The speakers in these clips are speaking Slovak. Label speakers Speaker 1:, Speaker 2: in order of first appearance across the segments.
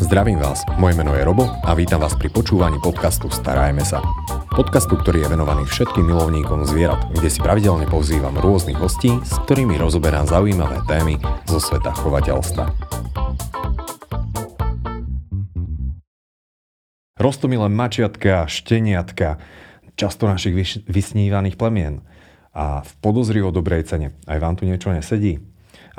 Speaker 1: Zdravím vás, moje meno je Robo a vítam vás pri počúvaní podcastu Starajme sa. Podcastu, ktorý je venovaný všetkým milovníkom zvierat, kde si pravidelne pozývam rôznych hostí, s ktorými rozoberám zaujímavé témy zo sveta chovateľstva. Rostomilé mačiatka, šteniatka, často našich vysnívaných plemien a v podozrivo dobrej cene. Aj vám tu niečo nesedí?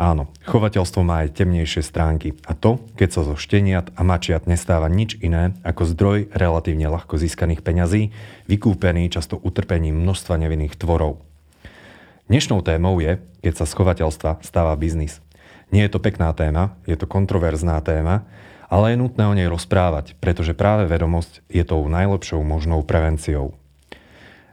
Speaker 1: Áno, chovateľstvo má aj temnejšie stránky a to, keď sa zo šteniat a mačiat nestáva nič iné ako zdroj relatívne ľahko získaných peňazí, vykúpený často utrpením množstva nevinných tvorov. Dnešnou témou je, keď sa z chovateľstva stáva biznis. Nie je to pekná téma, je to kontroverzná téma, ale je nutné o nej rozprávať, pretože práve vedomosť je tou najlepšou možnou prevenciou.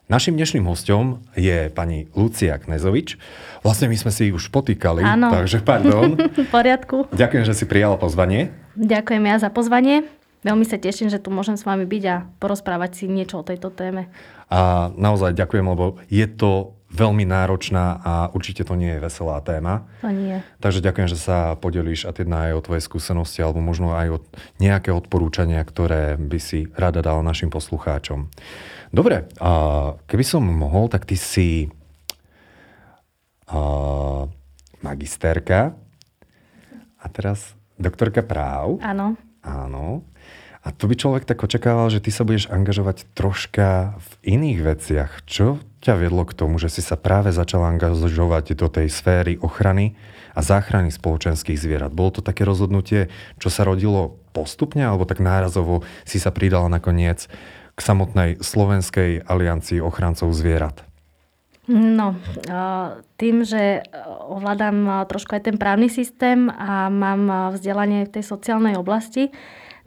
Speaker 1: Našim dnešným hostom je pani Lucia Knezovič. Vlastne my sme si už potýkali,
Speaker 2: Áno.
Speaker 1: takže pardon.
Speaker 2: v poriadku.
Speaker 1: Ďakujem, že si prijala pozvanie.
Speaker 2: Ďakujem ja za pozvanie. Veľmi sa teším, že tu môžem s vami byť a porozprávať si niečo o tejto téme.
Speaker 1: A naozaj ďakujem, lebo je to veľmi náročná a určite to nie je veselá téma.
Speaker 2: To nie.
Speaker 1: Takže ďakujem, že sa podelíš a teda aj o tvoje skúsenosti alebo možno aj o nejaké odporúčania, ktoré by si rada dala našim poslucháčom. Dobre, a keby som mohol, tak ty si a, magisterka a teraz doktorka práv.
Speaker 2: Áno.
Speaker 1: Áno. A to by človek tak očakával, že ty sa budeš angažovať troška v iných veciach. Čo ťa vedlo k tomu, že si sa práve začala angažovať do tej sféry ochrany a záchrany spoločenských zvierat? Bolo to také rozhodnutie, čo sa rodilo postupne, alebo tak nárazovo si sa pridala nakoniec k samotnej Slovenskej aliancii ochrancov zvierat?
Speaker 2: No, tým, že ovládam trošku aj ten právny systém a mám vzdelanie v tej sociálnej oblasti,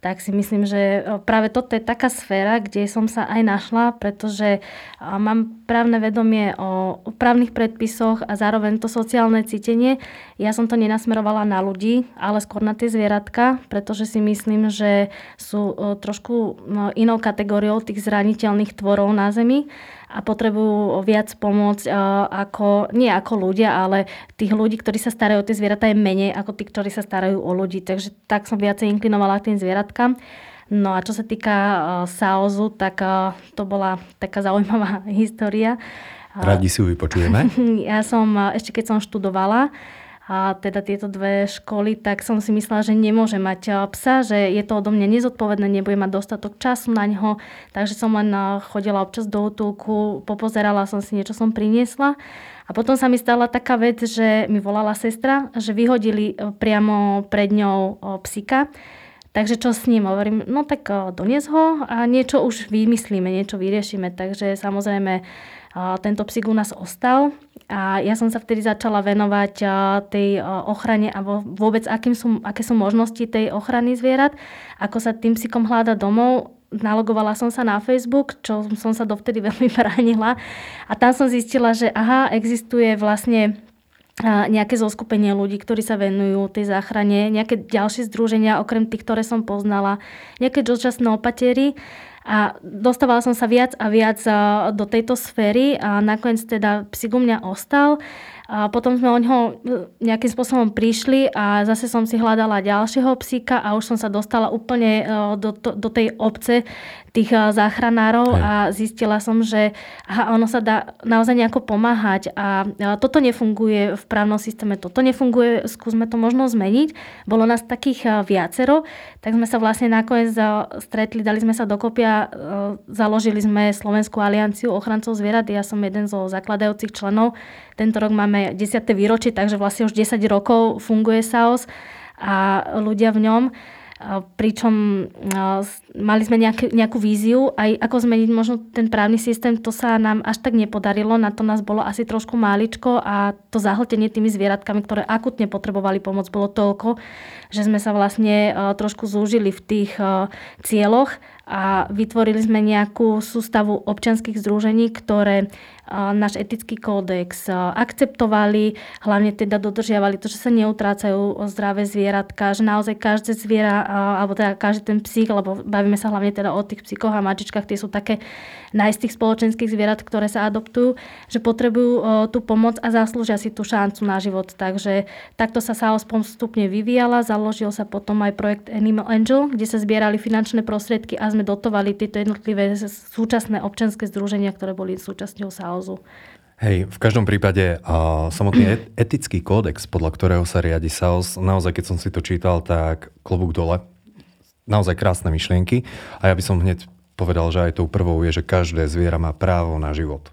Speaker 2: tak si myslím, že práve toto je taká sféra, kde som sa aj našla, pretože mám právne vedomie o právnych predpisoch a zároveň to sociálne cítenie. Ja som to nenasmerovala na ľudí, ale skôr na tie zvieratka, pretože si myslím, že sú trošku inou kategóriou tých zraniteľných tvorov na Zemi a potrebujú viac pomôcť ako, nie ako ľudia, ale tých ľudí, ktorí sa starajú o tie zvieratá je menej ako tí, ktorí sa starajú o ľudí. Takže tak som viacej inklinovala k tým zvieratkám. No a čo sa týka Saozu, tak to bola taká zaujímavá história.
Speaker 1: Radi si ju vypočujeme.
Speaker 2: Ja som, ešte keď som študovala, a teda tieto dve školy, tak som si myslela, že nemôže mať eh, psa, že je to odo mňa nezodpovedné, nebude mať dostatok času na ňo, takže som len eh, chodila občas do útulku, popozerala som si, niečo som priniesla. A potom sa mi stala taká vec, že mi volala sestra, že vyhodili eh, priamo pred ňou psika. Takže čo s ním? Hovorím, no tak donies ho a niečo už vymyslíme, niečo vyriešime. Takže samozrejme tento psík u nás ostal a ja som sa vtedy začala venovať tej ochrane a vôbec akým sú, aké sú možnosti tej ochrany zvierat, ako sa tým psíkom hľada domov. Nalogovala som sa na Facebook, čo som sa dovtedy veľmi bránila a tam som zistila, že aha, existuje vlastne nejaké zoskupenie ľudí, ktorí sa venujú tej záchrane, nejaké ďalšie združenia, okrem tých, ktoré som poznala, nejaké dočasné opatery a dostávala som sa viac a viac do tejto sféry a nakoniec teda psík u mňa ostal. A potom sme o ňoho e, nejakým spôsobom prišli a zase som si hľadala ďalšieho psíka a už som sa dostala úplne e, do, do tej obce tých e, záchranárov Hej. a zistila som, že aha, ono sa dá naozaj nejako pomáhať a toto nefunguje v právnom systéme, toto nefunguje, skúsme to možno zmeniť. Bolo nás takých viacero, tak sme sa vlastne nakoniec stretli, dali sme sa dokopy a založili sme Slovenskú alianciu ochrancov zvierat. Ja som jeden zo zakladajúcich členov. Tento rok máme 10. výročie, takže vlastne už 10 rokov funguje SAOS a ľudia v ňom. Pričom mali sme nejaký, nejakú víziu, aj ako zmeniť možno ten právny systém, to sa nám až tak nepodarilo, na to nás bolo asi trošku máličko a to zahltenie tými zvieratkami, ktoré akutne potrebovali pomoc, bolo toľko, že sme sa vlastne trošku zúžili v tých cieľoch a vytvorili sme nejakú sústavu občanských združení, ktoré náš etický kódex akceptovali, hlavne teda dodržiavali to, že sa neutrácajú zdravé zvieratka, že naozaj každé zviera, alebo teda každý ten psík, lebo bavíme sa hlavne teda o tých psíkoch a mačičkách, tie sú také najistých spoločenských zvierat, ktoré sa adoptujú, že potrebujú tú pomoc a zaslúžia si tú šancu na život. Takže takto sa sa postupne vyvíjala, založil sa potom aj projekt Animal Angel, kde sa zbierali finančné prostriedky a sme dotovali tieto jednotlivé súčasné občanské združenia, ktoré boli súčasťou SAO kauzu.
Speaker 1: Hej, v každom prípade uh, samotný etický kódex, podľa ktorého sa riadi SAOS, naozaj keď som si to čítal, tak klobúk dole. Naozaj krásne myšlienky. A ja by som hneď povedal, že aj tou prvou je, že každé zviera má právo na život.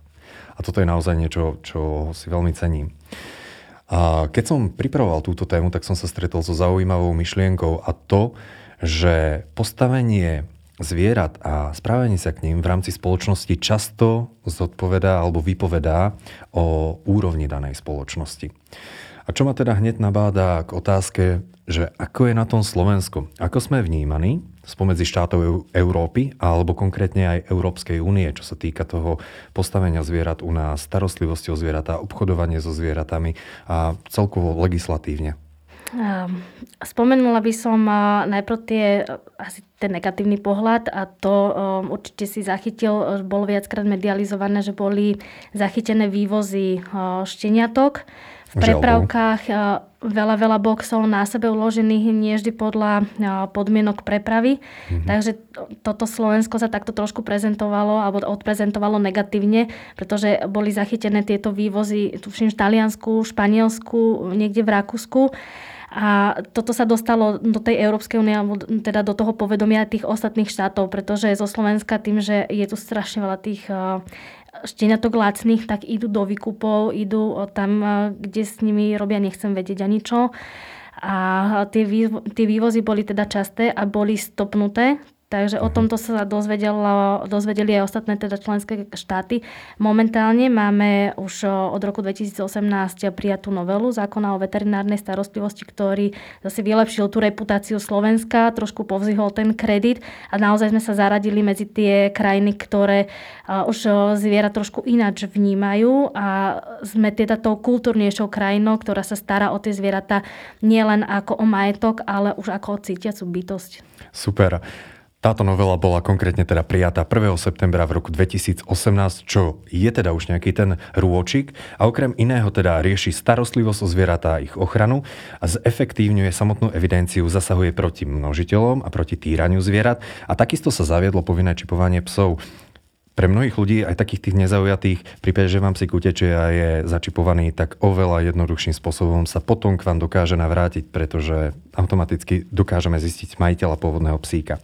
Speaker 1: A toto je naozaj niečo, čo si veľmi cením. A keď som pripravoval túto tému, tak som sa stretol so zaujímavou myšlienkou a to, že postavenie zvierat a správanie sa k ním v rámci spoločnosti často zodpovedá alebo vypovedá o úrovni danej spoločnosti. A čo ma teda hneď nabáda k otázke, že ako je na tom Slovensko? Ako sme vnímaní spomedzi štátov Európy alebo konkrétne aj Európskej únie, čo sa týka toho postavenia zvierat u nás, starostlivosti o zvieratá, obchodovanie so zvieratami a celkovo legislatívne?
Speaker 2: Ehm, spomenula by som najprv tie, asi ten negatívny pohľad a to um, určite si zachytil, bolo viackrát medializované, že boli zachytené vývozy šteniatok v prepravkách. Veľa, veľa boxov na sebe uložených nie vždy podľa podmienok prepravy. Mm-hmm. Takže toto Slovensko sa takto trošku prezentovalo alebo odprezentovalo negatívne, pretože boli zachytené tieto vývozy, tuším, v Taliansku, Španielsku, niekde v Rakúsku. A toto sa dostalo do tej Európskej únie, teda do toho povedomia tých ostatných štátov, pretože zo Slovenska tým, že je tu strašne veľa tých šteniatok lacných, tak idú do výkupov, idú tam, kde s nimi robia, nechcem vedieť ani čo. A tie, tie vývozy boli teda časté a boli stopnuté, Takže o mhm. tomto sa dozvedelo, dozvedeli aj ostatné teda členské štáty. Momentálne máme už od roku 2018 prijatú novelu zákona o veterinárnej starostlivosti, ktorý zase vylepšil tú reputáciu Slovenska, trošku povzihol ten kredit a naozaj sme sa zaradili medzi tie krajiny, ktoré už zviera trošku ináč vnímajú a sme teda tou kultúrnejšou krajinou, ktorá sa stará o tie zvieratá nielen ako o majetok, ale už ako o cítiacu bytosť.
Speaker 1: Super. Táto novela bola konkrétne teda prijatá 1. septembra v roku 2018, čo je teda už nejaký ten rôčik a okrem iného teda rieši starostlivosť o zvieratá a ich ochranu a zefektívňuje samotnú evidenciu, zasahuje proti množiteľom a proti týraniu zvierat a takisto sa zaviedlo povinné čipovanie psov. Pre mnohých ľudí, aj takých tých nezaujatých, v prípade, že vám psík utečie a je začipovaný, tak oveľa jednoduchším spôsobom sa potom k vám dokáže navrátiť, pretože automaticky dokážeme zistiť majiteľa pôvodného psíka.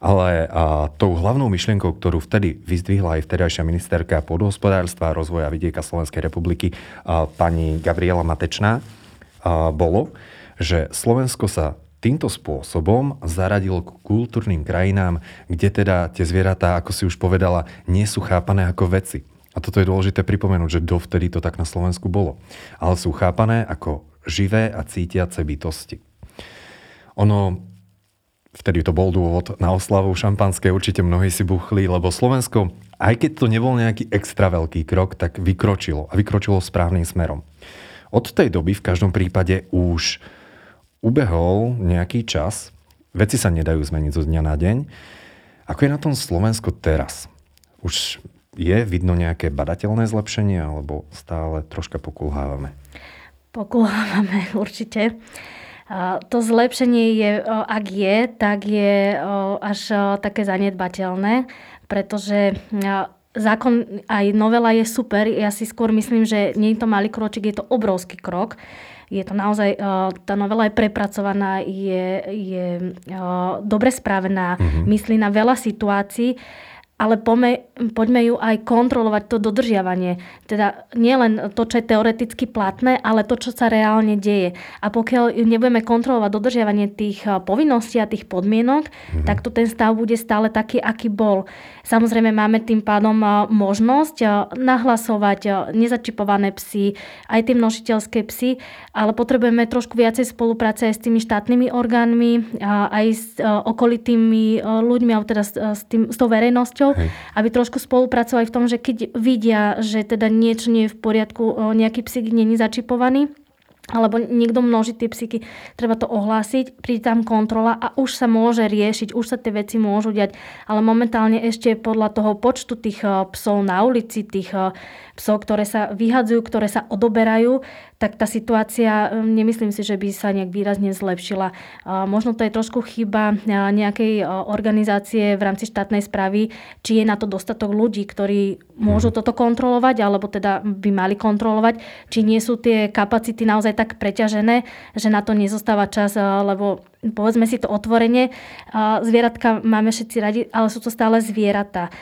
Speaker 1: Ale a, tou hlavnou myšlienkou, ktorú vtedy vyzdvihla aj vtedajšia ministerka pôdohospodárstva a rozvoja vidieka Slovenskej republiky a, pani Gabriela Matečná, a, bolo, že Slovensko sa týmto spôsobom zaradil k kultúrnym krajinám, kde teda tie zvieratá, ako si už povedala, nie sú chápané ako veci. A toto je dôležité pripomenúť, že dovtedy to tak na Slovensku bolo. Ale sú chápané ako živé a cítiace bytosti. Ono vtedy to bol dôvod na oslavu šampanské, určite mnohí si buchli, lebo Slovensko, aj keď to nebol nejaký extra veľký krok, tak vykročilo a vykročilo správnym smerom. Od tej doby v každom prípade už ubehol nejaký čas, veci sa nedajú zmeniť zo dňa na deň. Ako je na tom Slovensko teraz? Už je vidno nejaké badateľné zlepšenie, alebo stále troška pokulhávame?
Speaker 2: Pokulhávame určite. To zlepšenie je, ak je, tak je až také zanedbateľné, pretože zákon, aj novela je super. Ja si skôr myslím, že nie je to malý kročík, je to obrovský krok. Je to naozaj, tá novela je prepracovaná, je, je dobre spravená, mm-hmm. myslí na veľa situácií ale poďme, poďme ju aj kontrolovať, to dodržiavanie. Teda nielen to, čo je teoreticky platné, ale to, čo sa reálne deje. A pokiaľ nebudeme kontrolovať dodržiavanie tých eh, povinností a tých podmienok, mm-hmm. tak to ten stav bude stále taký, aký bol. Samozrejme máme tým pádom eh, možnosť eh, nahlasovať nezačipované psy, aj tie množiteľské psy, ale potrebujeme trošku viacej spolupráce aj s tými štátnymi orgánmi, aj s okolitými ľuďmi, alebo teda s, tým, s tou verejnosťou, rodičov, Hej. aby trošku spolupracovali v tom, že keď vidia, že teda niečo nie je v poriadku, nejaký psík je začipovaný, alebo niekto množí tie psyky, treba to ohlásiť, príde tam kontrola a už sa môže riešiť, už sa tie veci môžu diať, ale momentálne ešte podľa toho počtu tých psov na ulici, tých psov, ktoré sa vyhadzujú, ktoré sa odoberajú, tak tá situácia, um, nemyslím si, že by sa nejak výrazne zlepšila. Možno to je trošku chyba nejakej organizácie v rámci štátnej správy, či je na to dostatok ľudí, ktorí môžu mhm. toto kontrolovať, alebo teda by mali kontrolovať, či nie sú tie kapacity naozaj tak preťažené, že na to nezostáva čas, lebo povedzme si to otvorene, zvieratka máme všetci radi, ale sú to stále zvieratá.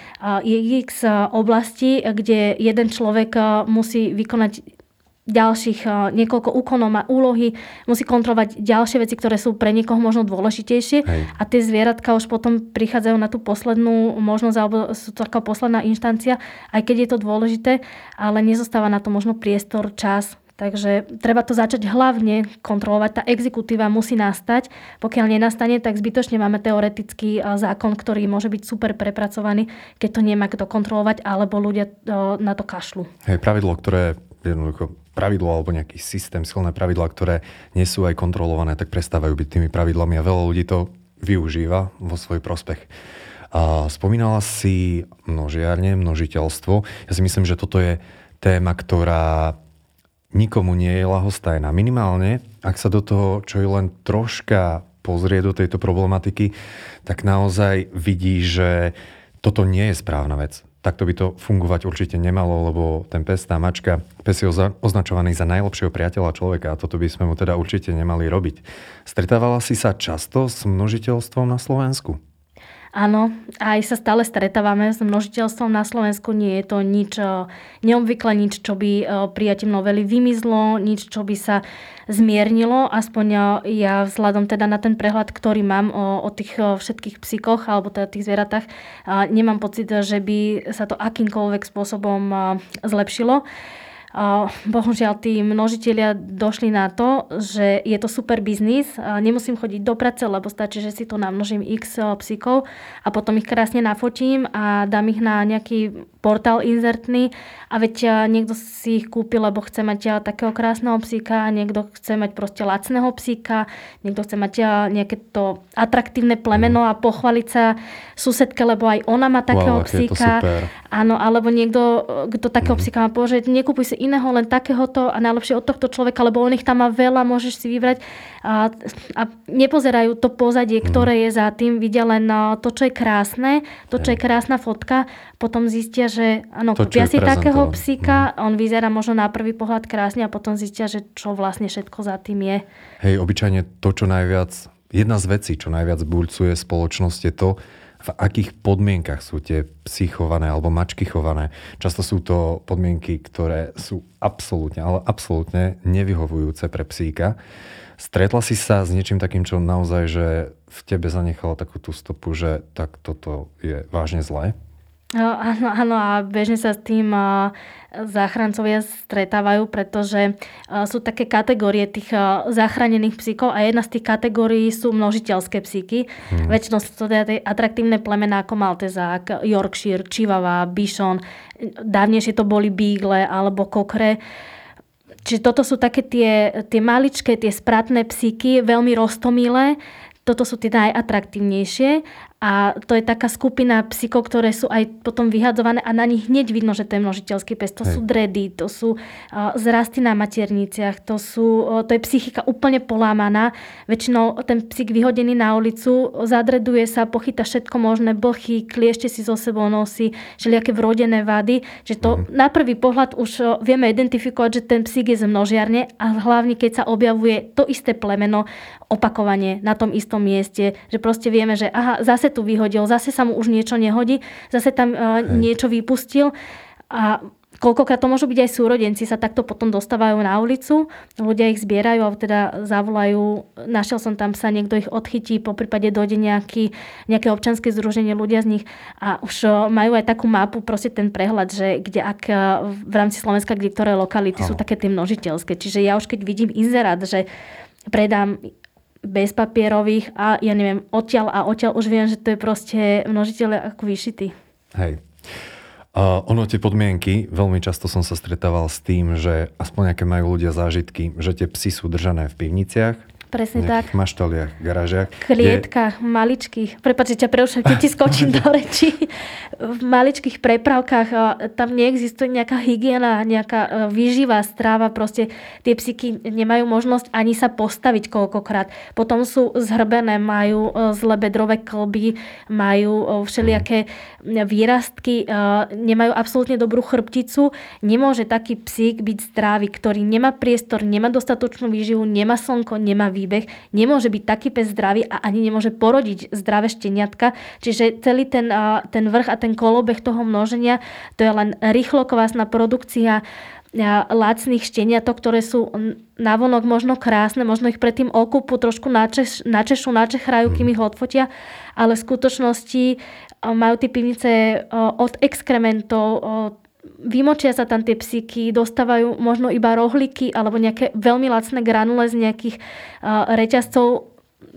Speaker 2: Je x oblasti, kde jeden človek musí vykonať ďalších niekoľko úkonov má úlohy, musí kontrolovať ďalšie veci, ktoré sú pre niekoho možno dôležitejšie Hej. a tie zvieratka už potom prichádzajú na tú poslednú možnosť alebo sú to taká posledná inštancia, aj keď je to dôležité, ale nezostáva na to možno priestor, čas, Takže treba to začať hlavne kontrolovať. Tá exekutíva musí nastať. Pokiaľ nenastane, tak zbytočne máme teoretický zákon, ktorý môže byť super prepracovaný, keď to nemá kto kontrolovať, alebo ľudia na to kašľú.
Speaker 1: Hej, pravidlo, ktoré jednoducho pravidlo alebo nejaký systém, silné pravidla, ktoré nie sú aj kontrolované, tak prestávajú byť tými pravidlami a veľa ľudí to využíva vo svoj prospech. A spomínala si množiarne, množiteľstvo. Ja si myslím, že toto je téma, ktorá nikomu nie je lahostajná. Minimálne, ak sa do toho, čo je len troška pozrie do tejto problematiky, tak naozaj vidí, že toto nie je správna vec takto by to fungovať určite nemalo, lebo ten pes, tá mačka, pes je označovaný za najlepšieho priateľa človeka a toto by sme mu teda určite nemali robiť. Stretávala si sa často s množiteľstvom na Slovensku?
Speaker 2: Áno, aj sa stále stretávame s množiteľstvom na Slovensku. Nie je to nič eh, neobvykle, nič, čo by eh, prijatím novely vymizlo, nič, čo by sa zmiernilo. Aspoň eh, ja vzhľadom teda na ten prehľad, ktorý mám o, o tých všetkých psíkoch alebo teda tých zvieratách, nemám pocit, že by sa to akýmkoľvek spôsobom zlepšilo bohužiaľ tí množiteľia došli na to, že je to super biznis, nemusím chodiť do práce, lebo stačí, že si to namnožím x psíkov a potom ich krásne nafotím a dám ich na nejaký portál inzertný a veď niekto si ich kúpi, lebo chce mať takého krásneho psíka, niekto chce mať proste lacného psíka, niekto chce mať nejaké to atraktívne plemeno a pochváliť sa susedke, lebo aj ona má takého wow, psíka. Áno, alebo niekto, kto takého mm-hmm. psíka má povedať, nekúpuj si iného, len takéhoto a najlepšie od tohto človeka, lebo on ich tam má veľa, môžeš si vybrať. A, a nepozerajú to pozadie, mm. ktoré je za tým, vidia len to, čo je krásne, to, čo je krásna fotka, potom zistia, že áno, kúpia si takého psíka, mm. on vyzerá možno na prvý pohľad krásne a potom zistia, že čo vlastne všetko za tým je.
Speaker 1: Hej, obyčajne to, čo najviac, jedna z vecí, čo najviac bulcuje spoločnosť je to, v akých podmienkach sú tie psy chované alebo mačky chované. Často sú to podmienky, ktoré sú absolútne, ale absolútne nevyhovujúce pre psíka. Stretla si sa s niečím takým, čo naozaj, že v tebe zanechalo takú tú stopu, že tak toto je vážne zlé?
Speaker 2: Áno, áno a bežne sa s tým záchrancovia stretávajú, pretože sú také kategórie tých zachránených psíkov a jedna z tých kategórií sú množiteľské psíky. Hmm. Väčšinou sú to teda tie atraktívne plemená ako Maltezák, Yorkshire, Chihuahua, Bichon. Dávnejšie to boli Beagle alebo Kokre. Čiže toto sú také tie, tie maličké, tie spratné psíky, veľmi roztomilé. Toto sú tie najatraktívnejšie a to je taká skupina psíkov, ktoré sú aj potom vyhadzované a na nich hneď vidno, že to je množiteľský pes. To Hej. sú dredy, to sú uh, zrasty na materniciach, to, sú, uh, to je psychika úplne polámaná. Väčšinou ten psík vyhodený na ulicu zadreduje sa, pochyta všetko možné, blchy, kliešte si zo sebou nosí, všelijaké vrodené vady. Že to mm. na prvý pohľad už uh, vieme identifikovať, že ten psík je z množiarne a hlavne keď sa objavuje to isté plemeno opakovanie na tom istom mieste, že proste vieme, že aha, zase tu vyhodil, zase sa mu už niečo nehodí, zase tam uh, niečo vypustil. A Koľkokrát to môžu byť aj súrodenci, sa takto potom dostávajú na ulicu, ľudia ich zbierajú a teda zavolajú, našiel som tam sa, niekto ich odchytí, po prípade dojde nejaký, nejaké občanské združenie, ľudia z nich a už majú aj takú mapu, proste ten prehľad, že kde ak v rámci Slovenska, kde ktoré lokality Aho. sú také tie množiteľské. Čiže ja už keď vidím inzerát, že predám bez papierových a ja neviem, odtiaľ a odtiaľ už viem, že to je proste množiteľ ako vyšitý.
Speaker 1: Hej. Uh, ono tie podmienky, veľmi často som sa stretával s tým, že aspoň nejaké majú ľudia zážitky, že tie psy sú držané v pivniciach,
Speaker 2: Presne tak.
Speaker 1: V maštaliach, garážiach.
Speaker 2: Klietkách, je... maličkých. Prepačte, ťa preušam, keď ti skočím do reči. V maličkých prepravkách tam neexistuje nejaká hygiena, nejaká výživá stráva. Proste tie psyky nemajú možnosť ani sa postaviť koľkokrát. Potom sú zhrbené, majú zle bedrové klby, majú všelijaké výrastky, nemajú absolútne dobrú chrbticu. Nemôže taký psík byť zdravý, ktorý nemá priestor, nemá dostatočnú výživu, nemá slnko, nemá výživu príbeh, nemôže byť taký pes zdravý a ani nemôže porodiť zdravé šteniatka. Čiže celý ten, ten vrch a ten kolobeh toho množenia, to je len rýchlokvásna produkcia lacných šteniatok, ktoré sú navonok možno krásne, možno ich predtým okupu trošku načeš, načešu, načechrajú, kým ich odfotia, ale v skutočnosti majú tie pivnice od exkrementov, vymočia sa tam tie psíky, dostávajú možno iba rohlíky alebo nejaké veľmi lacné granule z nejakých uh, reťazcov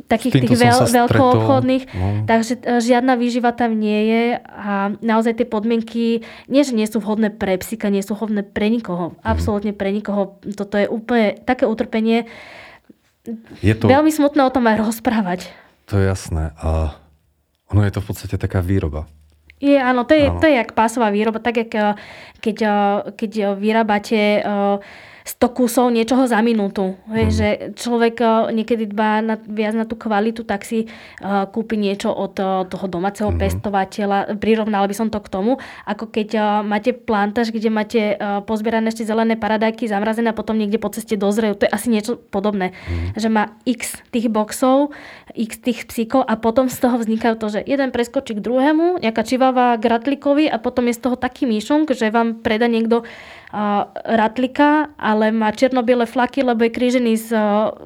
Speaker 2: takých tých veľ, veľkoobchodných, no. takže uh, žiadna výživa tam nie je a naozaj tie podmienky nie, že nie sú vhodné pre psíka, nie sú vhodné pre nikoho. Mm. Absolútne pre nikoho. Toto je úplne také utrpenie. Je to... Veľmi smutné o tom aj rozprávať.
Speaker 1: To je jasné. A ono je to v podstate taká výroba.
Speaker 2: Je, áno, to je, áno. to je jak pásová výroba, tak jak eh, keď, eh, keď vyrábate uh, 100 kusov niečoho za minútu. Hej, mm. že človek eh, niekedy dbá na, viac na tú kvalitu, tak si uh, kúpi niečo od uh, toho domáceho mm. pestovateľa. Prirovnal by som to k tomu, ako keď uh, máte plantáž, kde máte uh, pozbierané ešte zelené paradajky, zamrazené a potom niekde po ceste dozrejú. To je asi niečo podobné. Mm. Že má x tých boxov, x tých psíkov a potom z toho vznikajú to, že jeden preskočí k druhému, nejaká čivava gratlikovi a potom je z toho taký myšunk, že vám preda niekto ratlika, ale má černobiele flaky, lebo je krížený s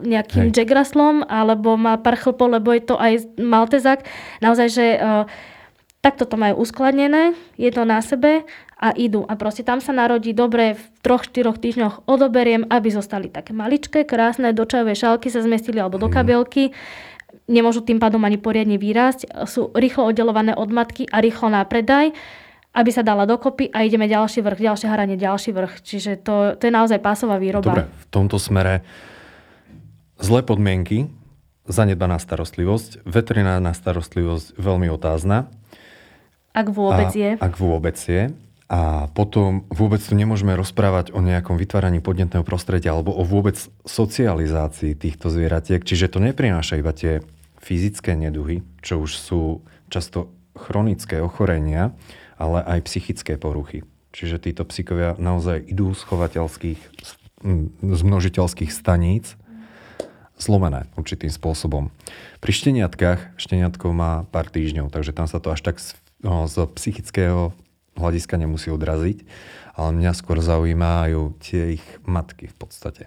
Speaker 2: nejakým Hej. jackraslom, alebo má pár chlpov, lebo je to aj maltezak. Naozaj, že takto to majú uskladnené, je to na sebe a idú. A proste tam sa narodí dobre, v troch, štyroch týždňoch odoberiem, aby zostali také maličké, krásne, do čajovej šálky sa zmestili alebo do mhm. kabelky. Nemôžu tým pádom ani poriadne vyrásť. Sú rýchlo oddelované od matky a rýchlo na predaj aby sa dala dokopy a ideme ďalší vrch, ďalšie hranie, ďalší vrch. Čiže to, to je naozaj pásová výroba.
Speaker 1: Dobre, v tomto smere zlé podmienky, zanedbaná starostlivosť, veterinárna starostlivosť veľmi otázna.
Speaker 2: Ak vôbec a, je.
Speaker 1: Ak vôbec je. A potom vôbec tu nemôžeme rozprávať o nejakom vytváraní podnetného prostredia alebo o vôbec socializácii týchto zvieratiek. Čiže to neprináša iba tie fyzické neduhy, čo už sú často chronické ochorenia, ale aj psychické poruchy. Čiže títo psíkovia naozaj idú z chovateľských, z množiteľských staníc zlomené určitým spôsobom. Pri šteniatkách, šteniatko má pár týždňov, takže tam sa to až tak z, no, z psychického hľadiska nemusí odraziť, ale mňa skôr zaujímajú tie ich matky v podstate.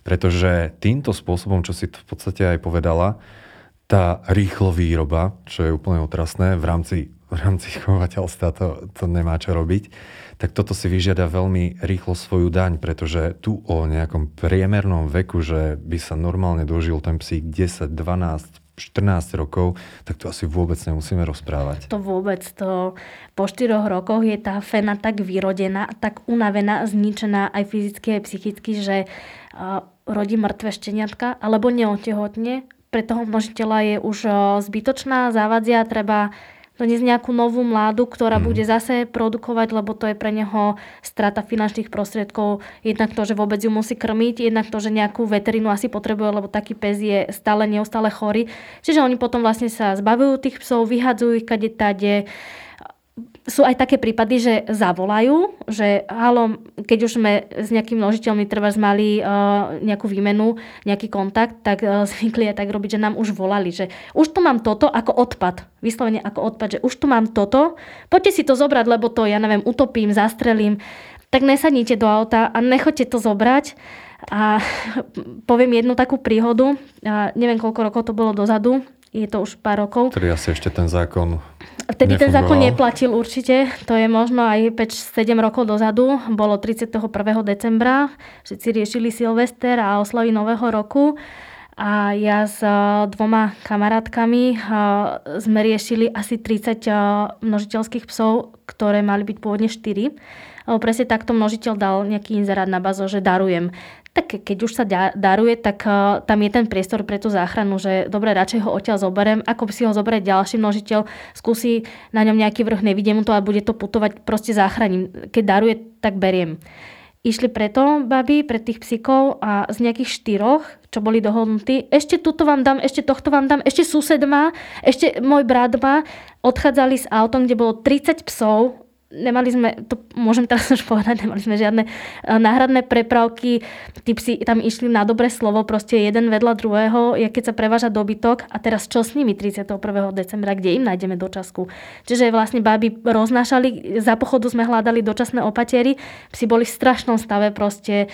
Speaker 1: Pretože týmto spôsobom, čo si v podstate aj povedala, tá rýchlo výroba, čo je úplne otrasné v rámci v rámci chovateľstva to, to nemá čo robiť, tak toto si vyžiada veľmi rýchlo svoju daň, pretože tu o nejakom priemernom veku, že by sa normálne dožil ten psík 10, 12, 14 rokov, tak to asi vôbec nemusíme rozprávať.
Speaker 2: To vôbec. To po 4 rokoch je tá fena tak vyrodená, tak unavená, zničená aj fyzicky, aj psychicky, že rodí mŕtve šteniatka alebo neotehotne. Pre toho množiteľa je už zbytočná, závadzia, treba doniesť nejakú novú mládu, ktorá mm. bude zase produkovať, lebo to je pre neho strata finančných prostriedkov. Jednak to, že vôbec ju musí krmiť, jednak to, že nejakú veterinu asi potrebuje, lebo taký pes je stále neustále chorý. Čiže oni potom vlastne sa zbavujú tých psov, vyhadzujú ich kade tade. Sú aj také prípady, že zavolajú, že halo, keď už sme s nejakým množiteľmi treba mali uh, nejakú výmenu, nejaký kontakt, tak uh, zvykli aj tak robiť, že nám už volali, že už tu mám toto ako odpad, vyslovene ako odpad, že už tu mám toto, poďte si to zobrať, lebo to, ja neviem, utopím, zastrelím, tak nesadnite do auta a nechoďte to zobrať. A poviem jednu takú príhodu, a neviem koľko rokov to bolo dozadu, je to už pár rokov.
Speaker 1: Ktorý asi ešte ten zákon
Speaker 2: Vtedy ten zákon neplatil určite, to je možno aj 5-7 rokov dozadu, bolo 31. decembra, všetci riešili Silvester a oslavy Nového roku a ja s e, dvoma kamarátkami e, sme riešili asi 30 e, množiteľských psov, ktoré mali byť pôvodne 4. Lebo presne takto množiteľ dal nejaký inzerát na bazo, že darujem tak keď už sa daruje, tak uh, tam je ten priestor pre tú záchranu, že dobre, radšej ho odtiaľ zoberiem, ako si ho zoberie ďalší množiteľ, skúsi na ňom nejaký vrch, nevidie to a bude to putovať, proste záchraním. Keď daruje, tak beriem. Išli preto, baby, pre tých psíkov a z nejakých štyroch, čo boli dohodnutí, ešte tuto vám dám, ešte tohto vám dám, ešte sused má, ešte môj brat má, odchádzali s autom, kde bolo 30 psov, nemali sme, to môžem teraz už povedať, nemali sme žiadne eh, náhradné prepravky, tí psi tam išli na dobré slovo, proste jeden vedľa druhého, je keď sa preváža dobytok a teraz čo s nimi 31. decembra, kde im nájdeme dočasku. Čiže vlastne baby roznášali, za pochodu sme hľadali dočasné opatery, psi boli v strašnom stave, proste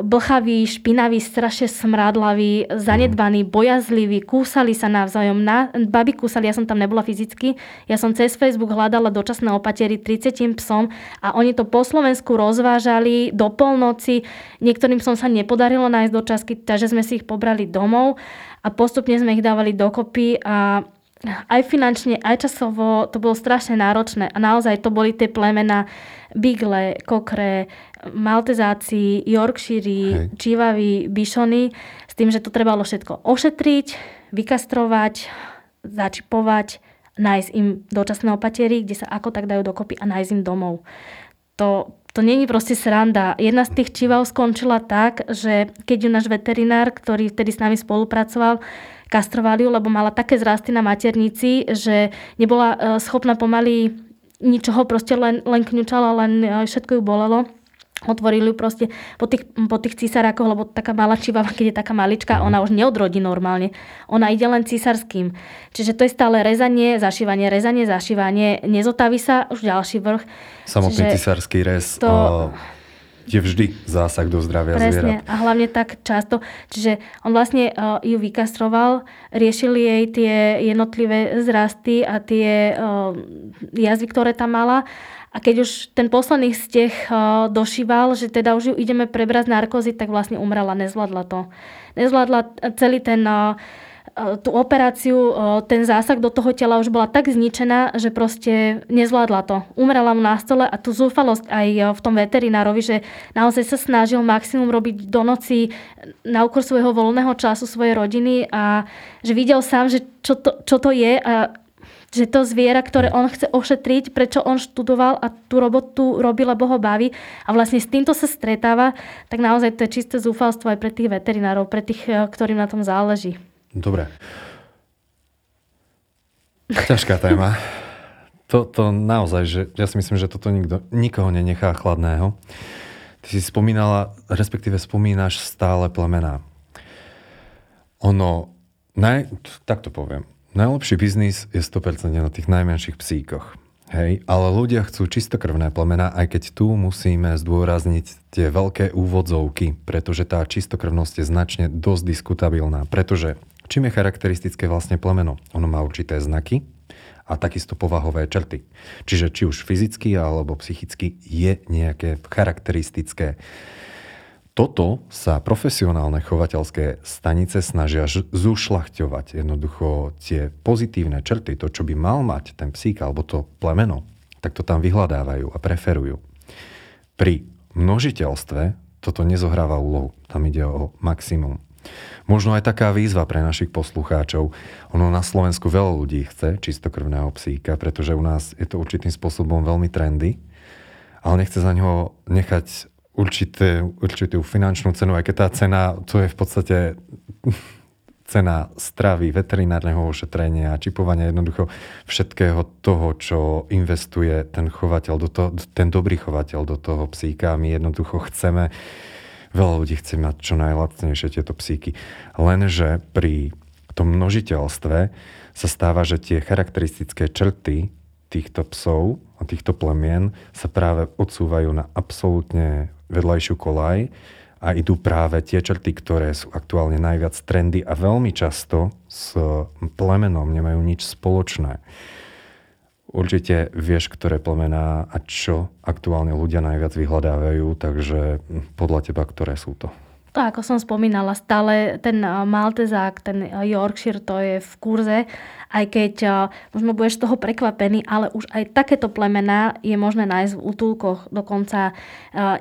Speaker 2: blchavý, špinavý, strašne smrádlavý, zanedbaný, bojazlivý, kúsali sa navzájom. Na, baby kúsali, ja som tam nebola fyzicky. Ja som cez Facebook hľadala dočasné opatery 30 psom a oni to po Slovensku rozvážali do polnoci. Niektorým som sa nepodarilo nájsť dočasky, takže sme si ich pobrali domov a postupne sme ich dávali dokopy a aj finančne, aj časovo to bolo strašne náročné a naozaj to boli tie plemena Bigle, Kokre, Maltezáci, Yorkshire, Čivavy, Bišony, s tým, že to trebalo všetko ošetriť, vykastrovať, začipovať, nájsť im dočasné opatiery, kde sa ako tak dajú dokopy a nájsť im domov. To, to není proste sranda. Jedna z tých čivav skončila tak, že keď ju náš veterinár, ktorý vtedy s nami spolupracoval, kastrovali lebo mala také zrasty na maternici, že nebola e, schopná pomaly ničoho, proste len, len kňučala, len e, všetko ju bolelo otvorili ju proste po tých, po tých císarákoch, lebo taká malá čivava, keď je taká maličká, ona už neodrodí normálne. Ona ide len císarským. Čiže to je stále rezanie, zašívanie, rezanie, zašívanie. Nezotaví sa už ďalší vrch.
Speaker 1: Samotný císarský rez. To... Uh je vždy zásah do zdravia
Speaker 2: Presne.
Speaker 1: zvierat.
Speaker 2: A hlavne tak často. Čiže on vlastne uh, ju vykastroval, riešili jej tie jednotlivé zrasty a tie uh, jazvy, ktoré tam mala. A keď už ten posledný steh uh, došíval, že teda už ju ideme prebrať z narkozy, tak vlastne umrela, nezvládla to. Nezvládla celý ten uh, tú operáciu, e, ten zásah do toho tela už bola tak zničená, že proste nezvládla to. Umrela mu na stole a tú zúfalosť aj e, v tom veterinárovi, že naozaj sa snažil maximum robiť do noci na úkor svojho voľného času svojej rodiny a že videl sám, že čo to, čo to je a že to zviera, ktoré on chce ošetriť, prečo on študoval a tú robotu robí, lebo ho baví a vlastne s týmto sa stretáva, tak naozaj to je čisté zúfalstvo aj pre tých veterinárov, pre tých, ktorým na tom záleží.
Speaker 1: Dobre. Ťažká téma. To, to naozaj, že ja si myslím, že toto nikto, nikoho nenechá chladného. Ty si spomínala, respektíve spomínaš stále plemená. Ono, naj, tak to poviem, najlepší biznis je 100% na tých najmenších psíkoch. Hej, ale ľudia chcú čistokrvné plemená, aj keď tu musíme zdôrazniť tie veľké úvodzovky, pretože tá čistokrvnosť je značne dosť diskutabilná, pretože Čím je charakteristické vlastne plemeno? Ono má určité znaky a takisto povahové črty. Čiže či už fyzicky alebo psychicky je nejaké charakteristické. Toto sa profesionálne chovateľské stanice snažia zušľachťovať. Jednoducho tie pozitívne črty, to, čo by mal mať ten psík alebo to plemeno, tak to tam vyhľadávajú a preferujú. Pri množiteľstve toto nezohráva úlohu. Tam ide o maximum. Možno aj taká výzva pre našich poslucháčov. Ono na Slovensku veľa ľudí chce čistokrvného psíka, pretože u nás je to určitým spôsobom veľmi trendy, ale nechce za ňoho nechať určité, určitú finančnú cenu, aj keď tá cena, to je v podstate cena stravy, veterinárneho ošetrenia, čipovania jednoducho všetkého toho, čo investuje ten chovateľ, do toho, ten dobrý chovateľ do toho psíka. My jednoducho chceme, veľa ľudí chce mať čo najlacnejšie tieto psíky. Lenže pri tom množiteľstve sa stáva, že tie charakteristické črty týchto psov a týchto plemien sa práve odsúvajú na absolútne vedľajšiu kolaj a idú práve tie črty, ktoré sú aktuálne najviac trendy a veľmi často s plemenom nemajú nič spoločné. Určite vieš, ktoré plemená a čo aktuálne ľudia najviac vyhľadávajú, takže podľa teba, ktoré sú to?
Speaker 2: To, ako som spomínala, stále ten Maltezák, ten Yorkshire, to je v kurze, aj keď možno budeš z toho prekvapený, ale už aj takéto plemená je možné nájsť v útulkoch. Dokonca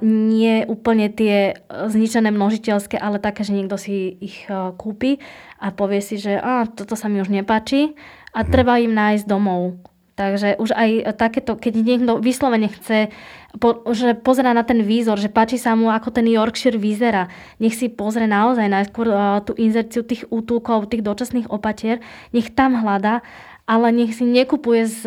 Speaker 2: nie úplne tie zničené množiteľské, ale také, že niekto si ich kúpi a povie si, že a, toto sa mi už nepáči a mhm. treba im nájsť domov. Takže už aj takéto, keď niekto vyslovene chce, po, že pozera na ten výzor, že páči sa mu, ako ten Yorkshire vyzerá, nech si pozrie naozaj najskôr uh, tú inzerciu tých útulkov, tých dočasných opatier, nech tam hľada, ale nech si nekupuje z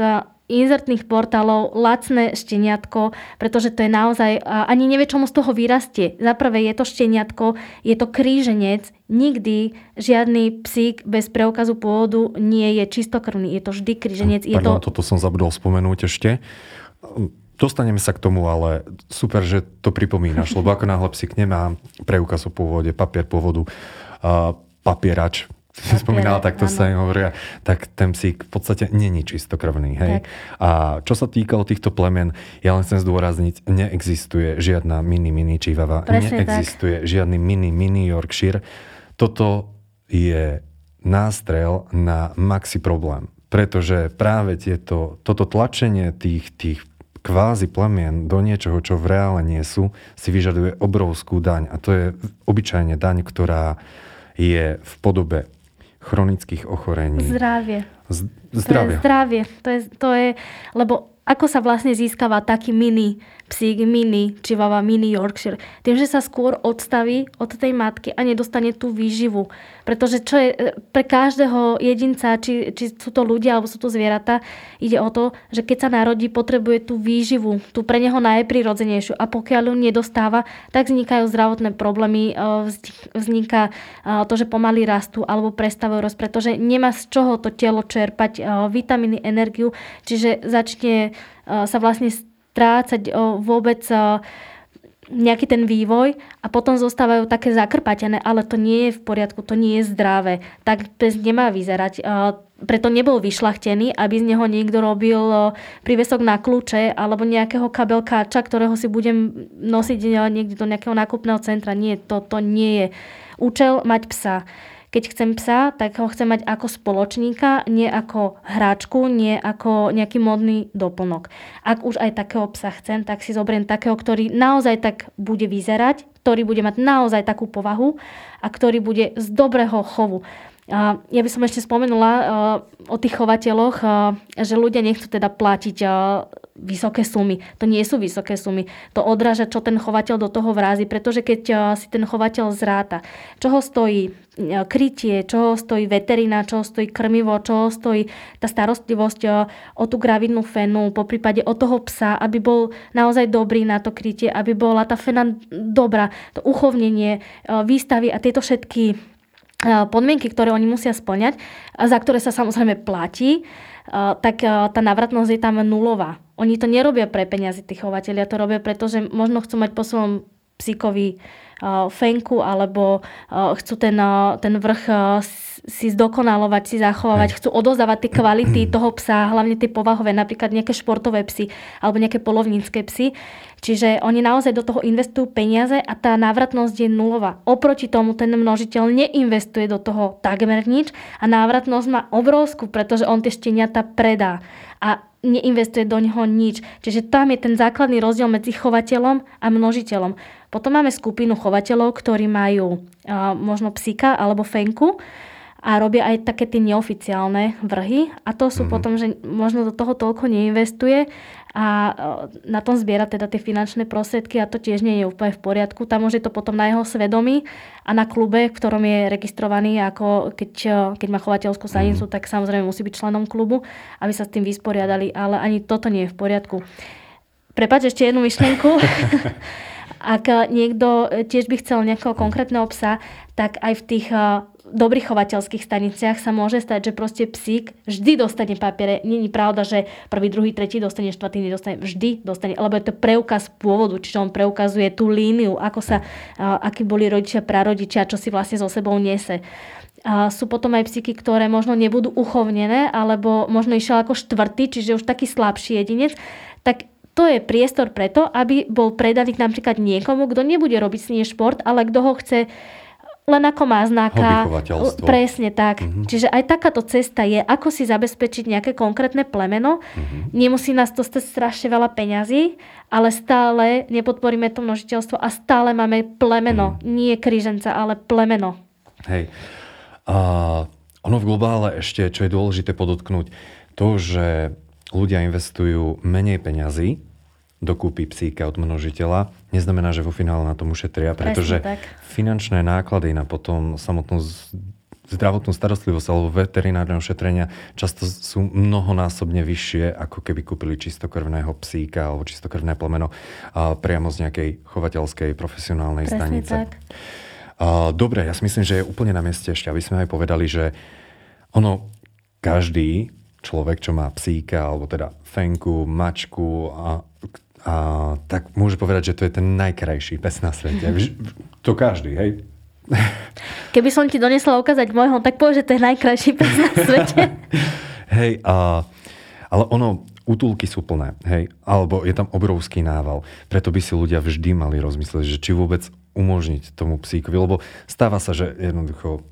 Speaker 2: inzertných portálov lacné šteniatko, pretože to je naozaj, ani nevie, čomu z toho vyrastie. Za prvé je to šteniatko, je to kríženec, nikdy žiadny psík bez preukazu pôvodu nie je čistokrvný, je to vždy kríženec.
Speaker 1: Je Pardon, to... toto som zabudol spomenúť ešte. Dostaneme sa k tomu, ale super, že to pripomínaš, lebo ako náhle psík nemá preukaz o pôvode, papier pôvodu, papierač, si spomínala, tak to sa im hovoria, tak ten psík v podstate není čistokrvný. Hej? A čo sa týkalo týchto plemen, ja len chcem zdôrazniť, neexistuje žiadna mini, mini čivava, neexistuje tak. žiadny mini, mini Yorkshire. Toto je nástrel na maxi problém. Pretože práve tieto, toto tlačenie tých, tých kvázi plemien do niečoho, čo v reále nie sú, si vyžaduje obrovskú daň. A to je obyčajne daň, ktorá je v podobe chronických ochorení.
Speaker 2: Zdravie.
Speaker 1: Z- zdravie.
Speaker 2: To je zdravie. To je, to je, lebo ako sa vlastne získava taký mini psík, mini čivava, mini Yorkshire. Tým, že sa skôr odstaví od tej matky a nedostane tú výživu. Pretože čo je e, pre každého jedinca, či, či sú to ľudia alebo sú to zvieratá, ide o to, že keď sa narodí, potrebuje tú výživu, tú pre neho najprirodzenejšiu. A pokiaľ ju nedostáva, tak vznikajú zdravotné problémy, e, vzniká e, to, že pomaly rastú alebo prestávajú rost, pretože nemá z čoho to telo čerpať vitamíny, energiu, čiže začne sa vlastne strácať vôbec nejaký ten vývoj a potom zostávajú také zakrpatené, ale to nie je v poriadku, to nie je zdravé. Tak pes nemá vyzerať. Preto nebol vyšlachtený, aby z neho niekto robil prívesok na kľúče alebo nejakého kabelkáča, ktorého si budem nosiť niekde do nejakého nákupného centra. Nie, to, to nie je účel mať psa. Keď chcem psa, tak ho chcem mať ako spoločníka, nie ako hráčku, nie ako nejaký modný doplnok. Ak už aj takého psa chcem, tak si zoberiem takého, ktorý naozaj tak bude vyzerať, ktorý bude mať naozaj takú povahu a ktorý bude z dobrého chovu. Ja by som ešte spomenula o tých chovateľoch, že ľudia nechcú teda platiť vysoké sumy. To nie sú vysoké sumy. To odráža, čo ten chovateľ do toho vrázi, pretože keď si ten chovateľ zráta, čo ho stojí krytie, čo ho stojí veterina, čo ho stojí krmivo, čo ho stojí tá starostlivosť o tú gravidnú fenu, po prípade o toho psa, aby bol naozaj dobrý na to krytie, aby bola tá fena dobrá, to uchovnenie, výstavy a tieto všetky podmienky, ktoré oni musia splňať, za ktoré sa samozrejme platí, tak tá návratnosť je tam nulová. Oni to nerobia pre peniazy, tí chovateľia to robia, pretože možno chcú mať po svojom psíkovi fenku alebo chcú ten, ten vrch si zdokonalovať, si zachovávať, chcú odozdávať tie kvality toho psa, hlavne tie povahové, napríklad nejaké športové psy alebo nejaké polovnícke psy. Čiže oni naozaj do toho investujú peniaze a tá návratnosť je nulová. Oproti tomu ten množiteľ neinvestuje do toho takmer nič a návratnosť má obrovskú, pretože on tie šteniata predá a neinvestuje do neho nič. Čiže tam je ten základný rozdiel medzi chovateľom a množiteľom. Potom máme skupinu chovateľov, ktorí majú možno psíka alebo fenku a robia aj také tie neoficiálne vrhy a to sú mm-hmm. potom, že možno do toho toľko neinvestuje a e, na tom zbiera teda tie finančné prostriedky a to tiež nie je úplne v poriadku. Tam môže to potom na jeho svedomí a na klube, v ktorom je registrovaný, ako keď, e, keď má chovateľskú stanicu, mm. tak samozrejme musí byť členom klubu, aby sa s tým vysporiadali, ale ani toto nie je v poriadku. Prepač ešte jednu myšlienku. Ak niekto tiež by chcel nejakého konkrétneho psa, tak aj v tých eh, dobrých chovateľských staniciach sa môže stať, že proste psík vždy dostane papiere. Není pravda, že prvý, druhý, tretí dostane, štvrtý nedostane. Vždy dostane, lebo je to preukaz pôvodu, čiže on preukazuje tú líniu, ako sa, eh, akí boli rodičia, prarodičia, čo si vlastne so sebou nese. A sú potom aj psíky, ktoré možno nebudú uchovnené, alebo možno išiel ako štvrtý, čiže už taký slabší jedinec, tak to je priestor preto, aby bol predaný napríklad niekomu, kto nebude robiť s ním šport, ale kto ho chce len ako má znáka. Presne tak. Mm-hmm. Čiže aj takáto cesta je, ako si zabezpečiť nejaké konkrétne plemeno. Mm-hmm. Nemusí nás to stať strašne veľa peňazí, ale stále nepodporíme to množiteľstvo a stále máme plemeno. Mm. Nie kríženca, ale plemeno.
Speaker 1: Hej. A ono v globále ešte, čo je dôležité podotknúť, to, že ľudia investujú menej peňazí do kúpy psíka od množiteľa, neznamená, že vo finále na tom ušetria, pretože finančné náklady na potom samotnú zdravotnú starostlivosť alebo veterinárneho šetrenia často sú mnohonásobne vyššie, ako keby kúpili čistokrvného psíka alebo čistokrvné plemeno priamo z nejakej chovateľskej profesionálnej Presne stanice. Tak. Dobre, ja si myslím, že je úplne na mieste ešte, aby sme aj povedali, že ono, každý človek, čo má psíka, alebo teda fenku, mačku a, a tak môže povedať, že to je ten najkrajší pes na svete. To každý, hej?
Speaker 2: Keby som ti donesla ukázať môjho, tak povie, že to je najkrajší pes na svete.
Speaker 1: hej, a, ale ono, útulky sú plné, hej, alebo je tam obrovský nával. Preto by si ľudia vždy mali rozmyslieť, že či vôbec umožniť tomu psíkovi, lebo stáva sa, že jednoducho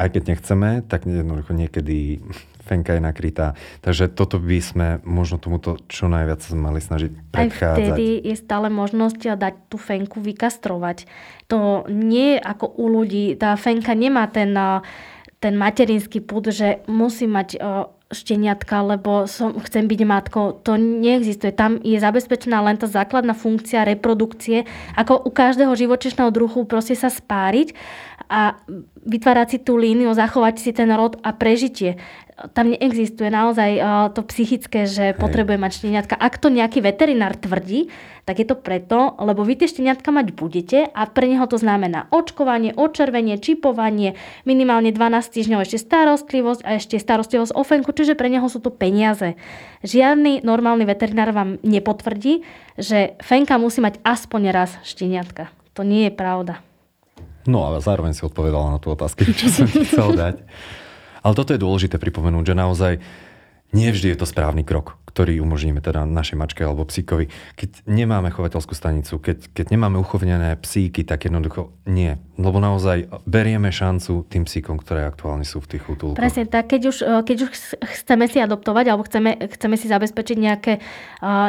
Speaker 1: aj keď nechceme, tak jednoducho niekedy fenka je nakrytá. Takže toto by sme možno tomuto čo najviac mali snažiť predchádzať.
Speaker 2: Aj vtedy je stále možnosť dať tú fenku vykastrovať. To nie je ako u ľudí. Tá fenka nemá ten, ten materinský púd, že musí mať šteniatka, lebo som, chcem byť matkou. To neexistuje. Tam je zabezpečená len tá základná funkcia reprodukcie, ako u každého živočíšneho druhu proste sa spáriť a vytvárať si tú líniu, zachovať si ten rod a prežitie tam neexistuje naozaj to psychické, že Hej. potrebuje mať šteniatka. Ak to nejaký veterinár tvrdí, tak je to preto, lebo vy tie šteniatka mať budete a pre neho to znamená očkovanie, očervenie, čipovanie, minimálne 12 týždňov ešte starostlivosť a ešte starostlivosť o fenku, čiže pre neho sú to peniaze. Žiadny normálny veterinár vám nepotvrdí, že fenka musí mať aspoň raz šteniatka. To nie je pravda.
Speaker 1: No ale zároveň si odpovedala na tú otázku, čo som chcel dať. Ale toto je dôležité pripomenúť, že naozaj nie vždy je to správny krok, ktorý umožníme teda našej mačke alebo psíkovi. Keď nemáme chovateľskú stanicu, keď, keď nemáme uchovnené psíky, tak jednoducho nie. Lebo naozaj berieme šancu tým psíkom, ktoré aktuálne sú v tých útulkoch.
Speaker 2: Presne tak. Keď už, keď už chceme si adoptovať alebo chceme, chceme si zabezpečiť nejaké,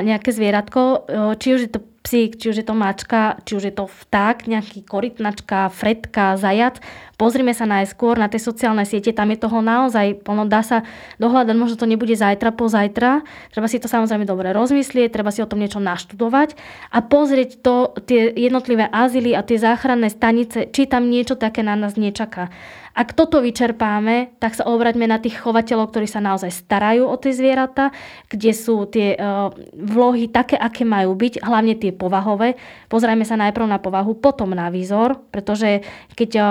Speaker 2: nejaké zvieratko, či už je to psík, či už je to mačka, či už je to vták, nejaký korytnačka, fredka, zajac. Pozrime sa najskôr na tie sociálne siete, tam je toho naozaj plno, dá sa dohľadať, možno to nebude zajtra, pozajtra. Treba si to samozrejme dobre rozmyslieť, treba si o tom niečo naštudovať a pozrieť to, tie jednotlivé azyly a tie záchranné stanice, či tam niečo také na nás nečaká. Ak toto vyčerpáme, tak sa obraťme na tých chovateľov, ktorí sa naozaj starajú o tie zvieratá, kde sú tie uh, vlohy také, aké majú byť, hlavne tie povahové. Pozrajme sa najprv na povahu, potom na výzor, pretože keď uh,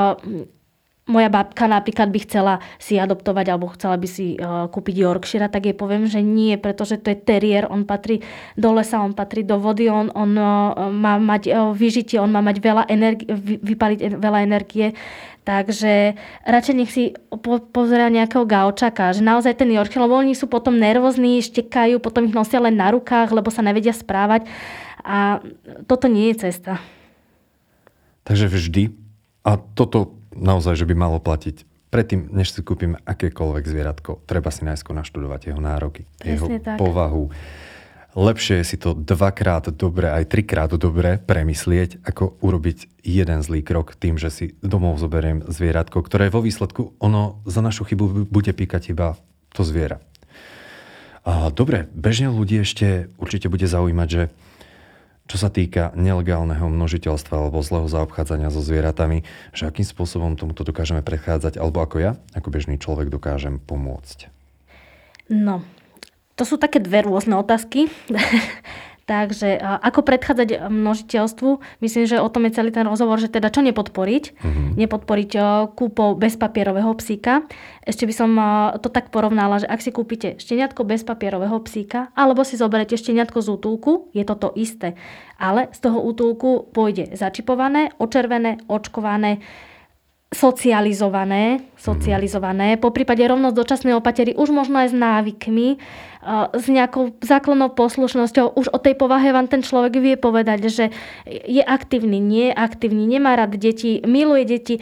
Speaker 2: moja babka napríklad by chcela si adoptovať alebo chcela by si uh, kúpiť Yorkshire, tak jej poviem, že nie, pretože to je terier, on patrí do lesa, on patrí do vody, on, on uh, má mať uh, vyžitie, on má mať veľa energie, vypaliť veľa energie. Takže radšej nech si po, pozera nejakého gaučaka, že naozaj ten Yorkshire, lebo oni sú potom nervózni, štekajú, potom ich nosia len na rukách, lebo sa nevedia správať. A toto nie je cesta.
Speaker 1: Takže vždy, a toto naozaj, že by malo platiť. Predtým, než si kúpim akékoľvek zvieratko, treba si najskôr naštudovať jeho nároky, Presne jeho tak. povahu, lepšie je si to dvakrát dobre, aj trikrát dobre premyslieť, ako urobiť jeden zlý krok tým, že si domov zoberiem zvieratko, ktoré vo výsledku ono za našu chybu bude píkať iba to zviera. A dobre, bežne ľudí ešte určite bude zaujímať, že čo sa týka nelegálneho množiteľstva alebo zlého zaobchádzania so zvieratami, že akým spôsobom tomuto dokážeme prechádzať, alebo ako ja, ako bežný človek, dokážem pomôcť.
Speaker 2: No, to sú také dve rôzne otázky. Takže ako predchádzať množiteľstvu, myslím, že o tom je celý ten rozhovor, že teda čo nepodporiť. Mm-hmm. Nepodporiť kúpou bezpapierového psíka. Ešte by som to tak porovnala, že ak si kúpite šteniatko bezpapierového psíka, alebo si zoberete šteniatko z útulku, je to to isté. Ale z toho útulku pôjde začipované, očervené, očkované, socializované, socializované, po prípade rovnosť dočasnej opatery už možno aj s návykmi, s nejakou základnou poslušnosťou. Už o tej povahe vám ten človek vie povedať, že je aktívny, nie je aktívny, nemá rád deti, miluje deti.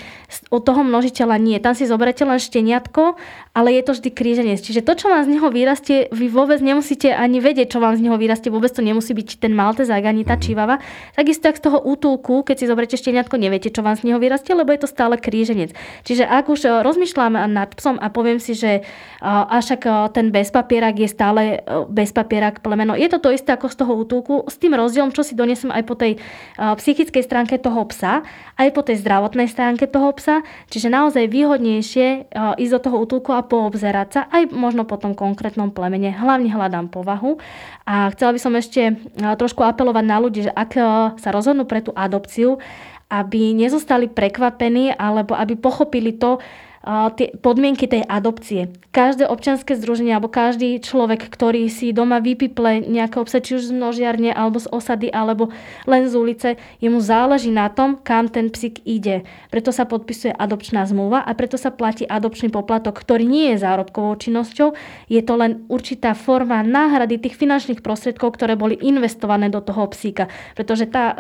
Speaker 2: Od toho množiteľa nie. Tam si zoberete len šteniatko, ale je to vždy kríženec. Čiže to, čo vám z neho vyrastie, vy vôbec nemusíte ani vedieť, čo vám z neho vyrastie. Vôbec to nemusí byť ten maltezák ani tá mhm. čivava. Takisto tak z toho útulku, keď si zoberete šteniatko, neviete, čo vám z neho vyrastie, lebo je to stále kríženec. Čiže ak už rozmýšľam nad psom a poviem si, že až ten bezpapierak je stále stále e, bez papiera k plemeno. Je to to isté ako z toho útulku, s tým rozdielom, čo si donesem aj po tej psychickej stránke toho psa, aj po tej zdravotnej stránke toho psa. Čiže naozaj výhodnejšie ísť do toho útulku a poobzerať sa, aj možno po tom konkrétnom plemene. Hlavne hľadám povahu. A chcela by som ešte trošku apelovať na ľudí, že ak sa rozhodnú pre tú adopciu, aby nezostali prekvapení alebo aby pochopili to, tie podmienky tej adopcie. Každé občianske združenie alebo každý človek, ktorý si doma vypiple nejaké obsah, či už z množiarne alebo z osady alebo len z ulice, jemu záleží na tom, kam ten psík ide. Preto sa podpisuje adopčná zmluva a preto sa platí adopčný poplatok, ktorý nie je zárobkovou činnosťou. Je to len určitá forma náhrady tých finančných prostriedkov, ktoré boli investované do toho psíka. Pretože tá uh,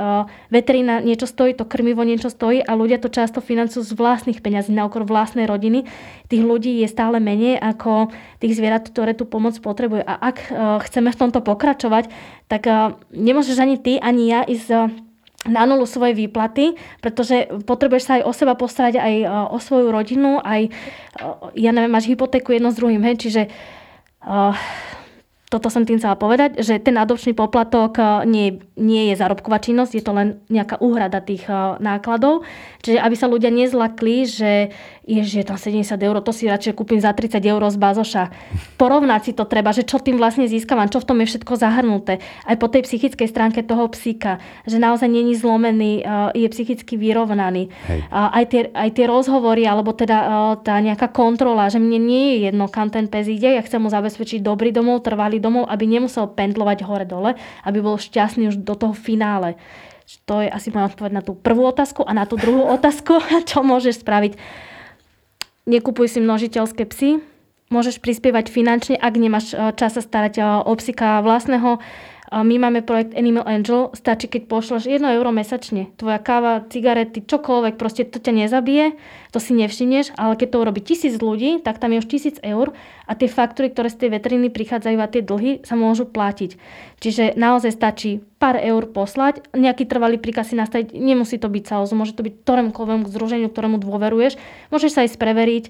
Speaker 2: veterína niečo stojí, to krmivo niečo stojí a ľudia to často financujú z vlastných peňazí na okor vlastnej rodiny rodiny, tých ľudí je stále menej ako tých zvierat, ktoré tú pomoc potrebujú. A ak e, chceme v tomto pokračovať, tak e, nemôžeš ani ty, ani ja ísť e, na nulu svoje výplaty, pretože potrebuješ sa aj o seba postarať, aj o svoju rodinu, aj, ja neviem, máš hypotéku jedno s druhým, hej, čiže toto som tým chcela povedať, že ten adopčný poplatok nie, nie je zárobková činnosť, je to len nejaká úhrada tých nákladov. Čiže aby sa ľudia nezlakli, že je, že je tam 70 eur, to si radšej kúpim za 30 eur z bazoša. Porovnať si to treba, že čo tým vlastne získavam, čo v tom je všetko zahrnuté. Aj po tej psychickej stránke toho psíka, že naozaj není zlomený, eh, je psychicky vyrovnaný. Hej. Aj, tie, aj tie rozhovory, alebo teda tá nejaká kontrola, že mne nie je jedno, kam ten pes ide, ja chcem mu zabezpečiť dobrý domov, trvalý domov, aby nemusel pendlovať hore-dole, aby bol šťastný už do toho finále. To je asi moja odpoveď na tú prvú otázku a na tú druhú otázku, čo môžeš spraviť. Nekupuj si množiteľské psy, môžeš prispievať finančne, ak nemáš eh, čas sa starať eh, o psika vlastného, my máme projekt Animal Angel, stačí, keď pošleš 1 euro mesačne. Tvoja káva, cigarety, čokoľvek, proste to ťa nezabije, to si nevšimneš, ale keď to urobí tisíc ľudí, tak tam je už tisíc eur a tie faktúry, ktoré z tej veteriny prichádzajú a tie dlhy sa môžu platiť. Čiže naozaj stačí pár eur poslať, nejaký trvalý príkaz si nastaviť, nemusí to byť sales, môže to byť ktoromkoľvek združeniu, ktorému dôveruješ. Môžeš sa aj preveriť,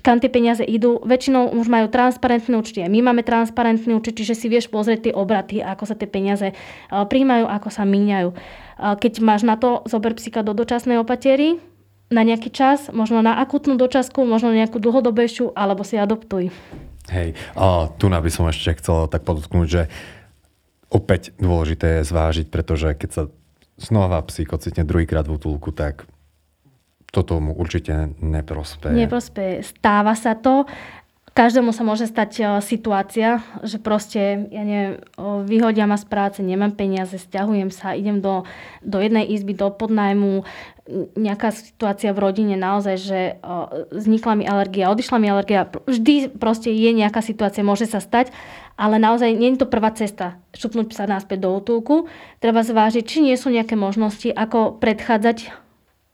Speaker 2: kam tie peniaze idú. Väčšinou už majú transparentné účty, my máme transparentný účet, čiže si vieš pozrieť tie obraty, ako sa tie peniaze príjmajú, ako sa míňajú. Keď máš na to, zober psíka do dočasnej opatery, na nejaký čas, možno na akutnú dočasku, možno nejakú dlhodobejšiu, alebo si adoptuj.
Speaker 1: Hej, a tu by som ešte chcel tak podotknúť, že opäť dôležité je zvážiť, pretože keď sa znova psík ocitne druhýkrát v útulku, tak toto mu určite neprospeje.
Speaker 2: Neprospeje. Stáva sa to. Každému sa môže stať situácia, že proste, ja neviem, vyhodia ma z práce, nemám peniaze, stiahujem sa, idem do, do jednej izby, do podnajmu, nejaká situácia v rodine naozaj, že vznikla mi alergia, odišla mi alergia, vždy proste je nejaká situácia, môže sa stať, ale naozaj nie je to prvá cesta šupnúť sa náspäť do útulku. Treba zvážiť, či nie sú nejaké možnosti, ako predchádzať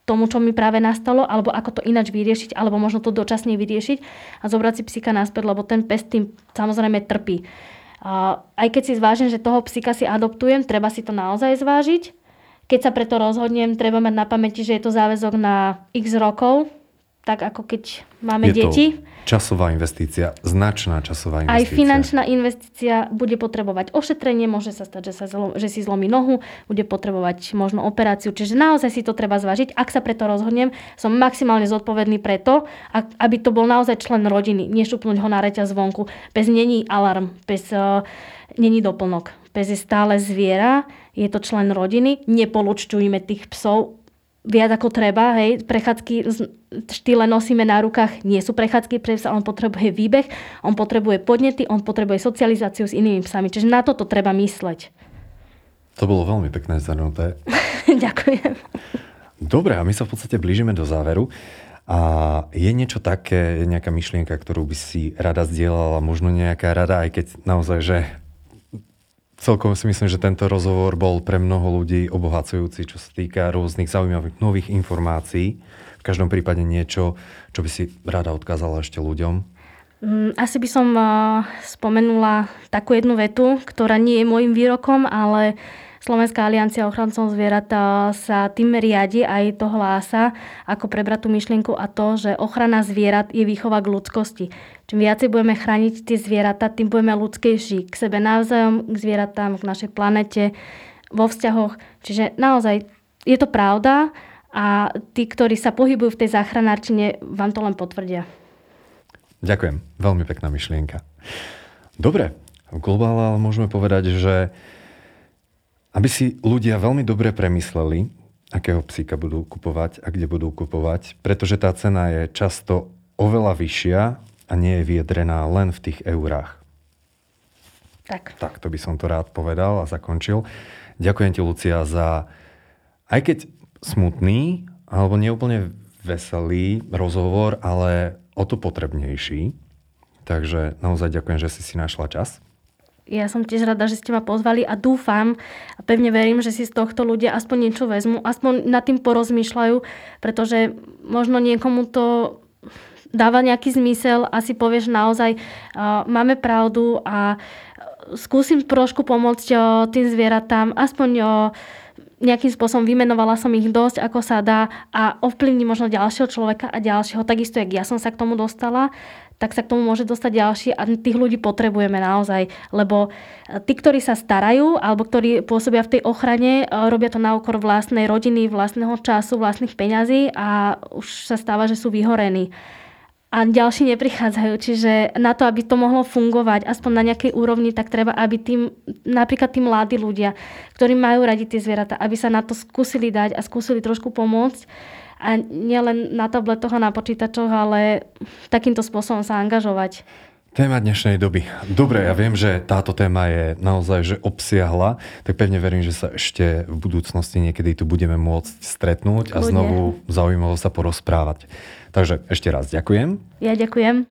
Speaker 2: tomu, čo mi práve nastalo, alebo ako to ináč vyriešiť, alebo možno to dočasne vyriešiť a zobrať si psíka naspäť, lebo ten pes tým samozrejme trpí. aj keď si zvážim, že toho psíka si adoptujem, treba si to naozaj zvážiť. Keď sa preto rozhodnem, treba mať na pamäti, že je to záväzok na x rokov, tak ako keď máme
Speaker 1: je
Speaker 2: deti.
Speaker 1: To časová investícia, značná časová investícia.
Speaker 2: Aj finančná investícia bude potrebovať ošetrenie, môže sa stať, že, sa zlo, že si zlomí nohu, bude potrebovať možno operáciu, čiže naozaj si to treba zvážiť. Ak sa preto rozhodnem, som maximálne zodpovedný preto, aby to bol naozaj člen rodiny, nešupnúť ho na reťaz zvonku. Bez není alarm, bez uh, není doplnok. Bez je stále zviera, je to člen rodiny, nepolučťujme tých psov, viac ako treba, hej, prechádzky štýle nosíme na rukách, nie sú prechádzky pre psa, on potrebuje výbeh, on potrebuje podnety, on potrebuje socializáciu s inými psami, čiže na toto treba mysleť.
Speaker 1: To bolo veľmi pekné zhrnuté.
Speaker 2: Ďakujem.
Speaker 1: Dobre, a my sa v podstate blížime do záveru. A je niečo také, nejaká myšlienka, ktorú by si rada zdieľala, možno nejaká rada, aj keď naozaj, že Celkom si myslím, že tento rozhovor bol pre mnoho ľudí obohacujúci, čo sa týka rôznych zaujímavých nových informácií. V každom prípade niečo, čo by si rada odkázala ešte ľuďom.
Speaker 2: Mm, asi by som eh, spomenula takú jednu vetu, ktorá nie je môjim výrokom, ale Slovenská aliancia ochrancov zvierat sa tým riadi aj to hlása, ako prebrať tú myšlienku a to, že ochrana zvierat je výchova k ľudskosti. Čím viacej budeme chrániť tie zvieratá, tým budeme ľudskejší k sebe navzájom, k zvieratám, k našej planete, vo vzťahoch. Čiže naozaj je to pravda a tí, ktorí sa pohybujú v tej záchranárčine, vám to len potvrdia.
Speaker 1: Ďakujem. Veľmi pekná myšlienka. Dobre, v globále môžeme povedať, že aby si ľudia veľmi dobre premysleli, akého psíka budú kupovať a kde budú kupovať, pretože tá cena je často oveľa vyššia a nie je vyjadrená len v tých eurách.
Speaker 2: Tak.
Speaker 1: Tak, to by som to rád povedal a zakončil. Ďakujem ti, Lucia, za aj keď smutný alebo neúplne veselý rozhovor, ale o to potrebnejší. Takže naozaj ďakujem, že si si našla čas
Speaker 2: ja som tiež rada, že ste ma pozvali a dúfam a pevne verím, že si z tohto ľudia aspoň niečo vezmu, aspoň nad tým porozmýšľajú, pretože možno niekomu to dáva nejaký zmysel a si povieš naozaj, uh, máme pravdu a skúsim trošku pomôcť uh, tým zvieratám, aspoň uh, nejakým spôsobom vymenovala som ich dosť, ako sa dá a ovplyvní možno ďalšieho človeka a ďalšieho, takisto, jak ja som sa k tomu dostala tak sa k tomu môže dostať ďalší a tých ľudí potrebujeme naozaj, lebo e, tí, ktorí sa starajú alebo ktorí pôsobia v tej ochrane, e, robia to na úkor vlastnej rodiny, vlastného času, vlastných peňazí a už sa stáva, že sú vyhorení a ďalší neprichádzajú. Čiže na to, aby to mohlo fungovať aspoň na nejakej úrovni, tak treba, aby tým, napríklad tí mladí ľudia, ktorí majú radi tie zvieratá, aby sa na to skúsili dať a skúsili trošku pomôcť a nielen na tabletoch a na počítačoch, ale takýmto spôsobom sa angažovať.
Speaker 1: Téma dnešnej doby. Dobre, ja viem, že táto téma je naozaj že obsiahla, tak pevne verím, že sa ešte v budúcnosti niekedy tu budeme môcť stretnúť a znovu zaujímavo sa porozprávať. Takže ešte raz ďakujem.
Speaker 2: Ja ďakujem.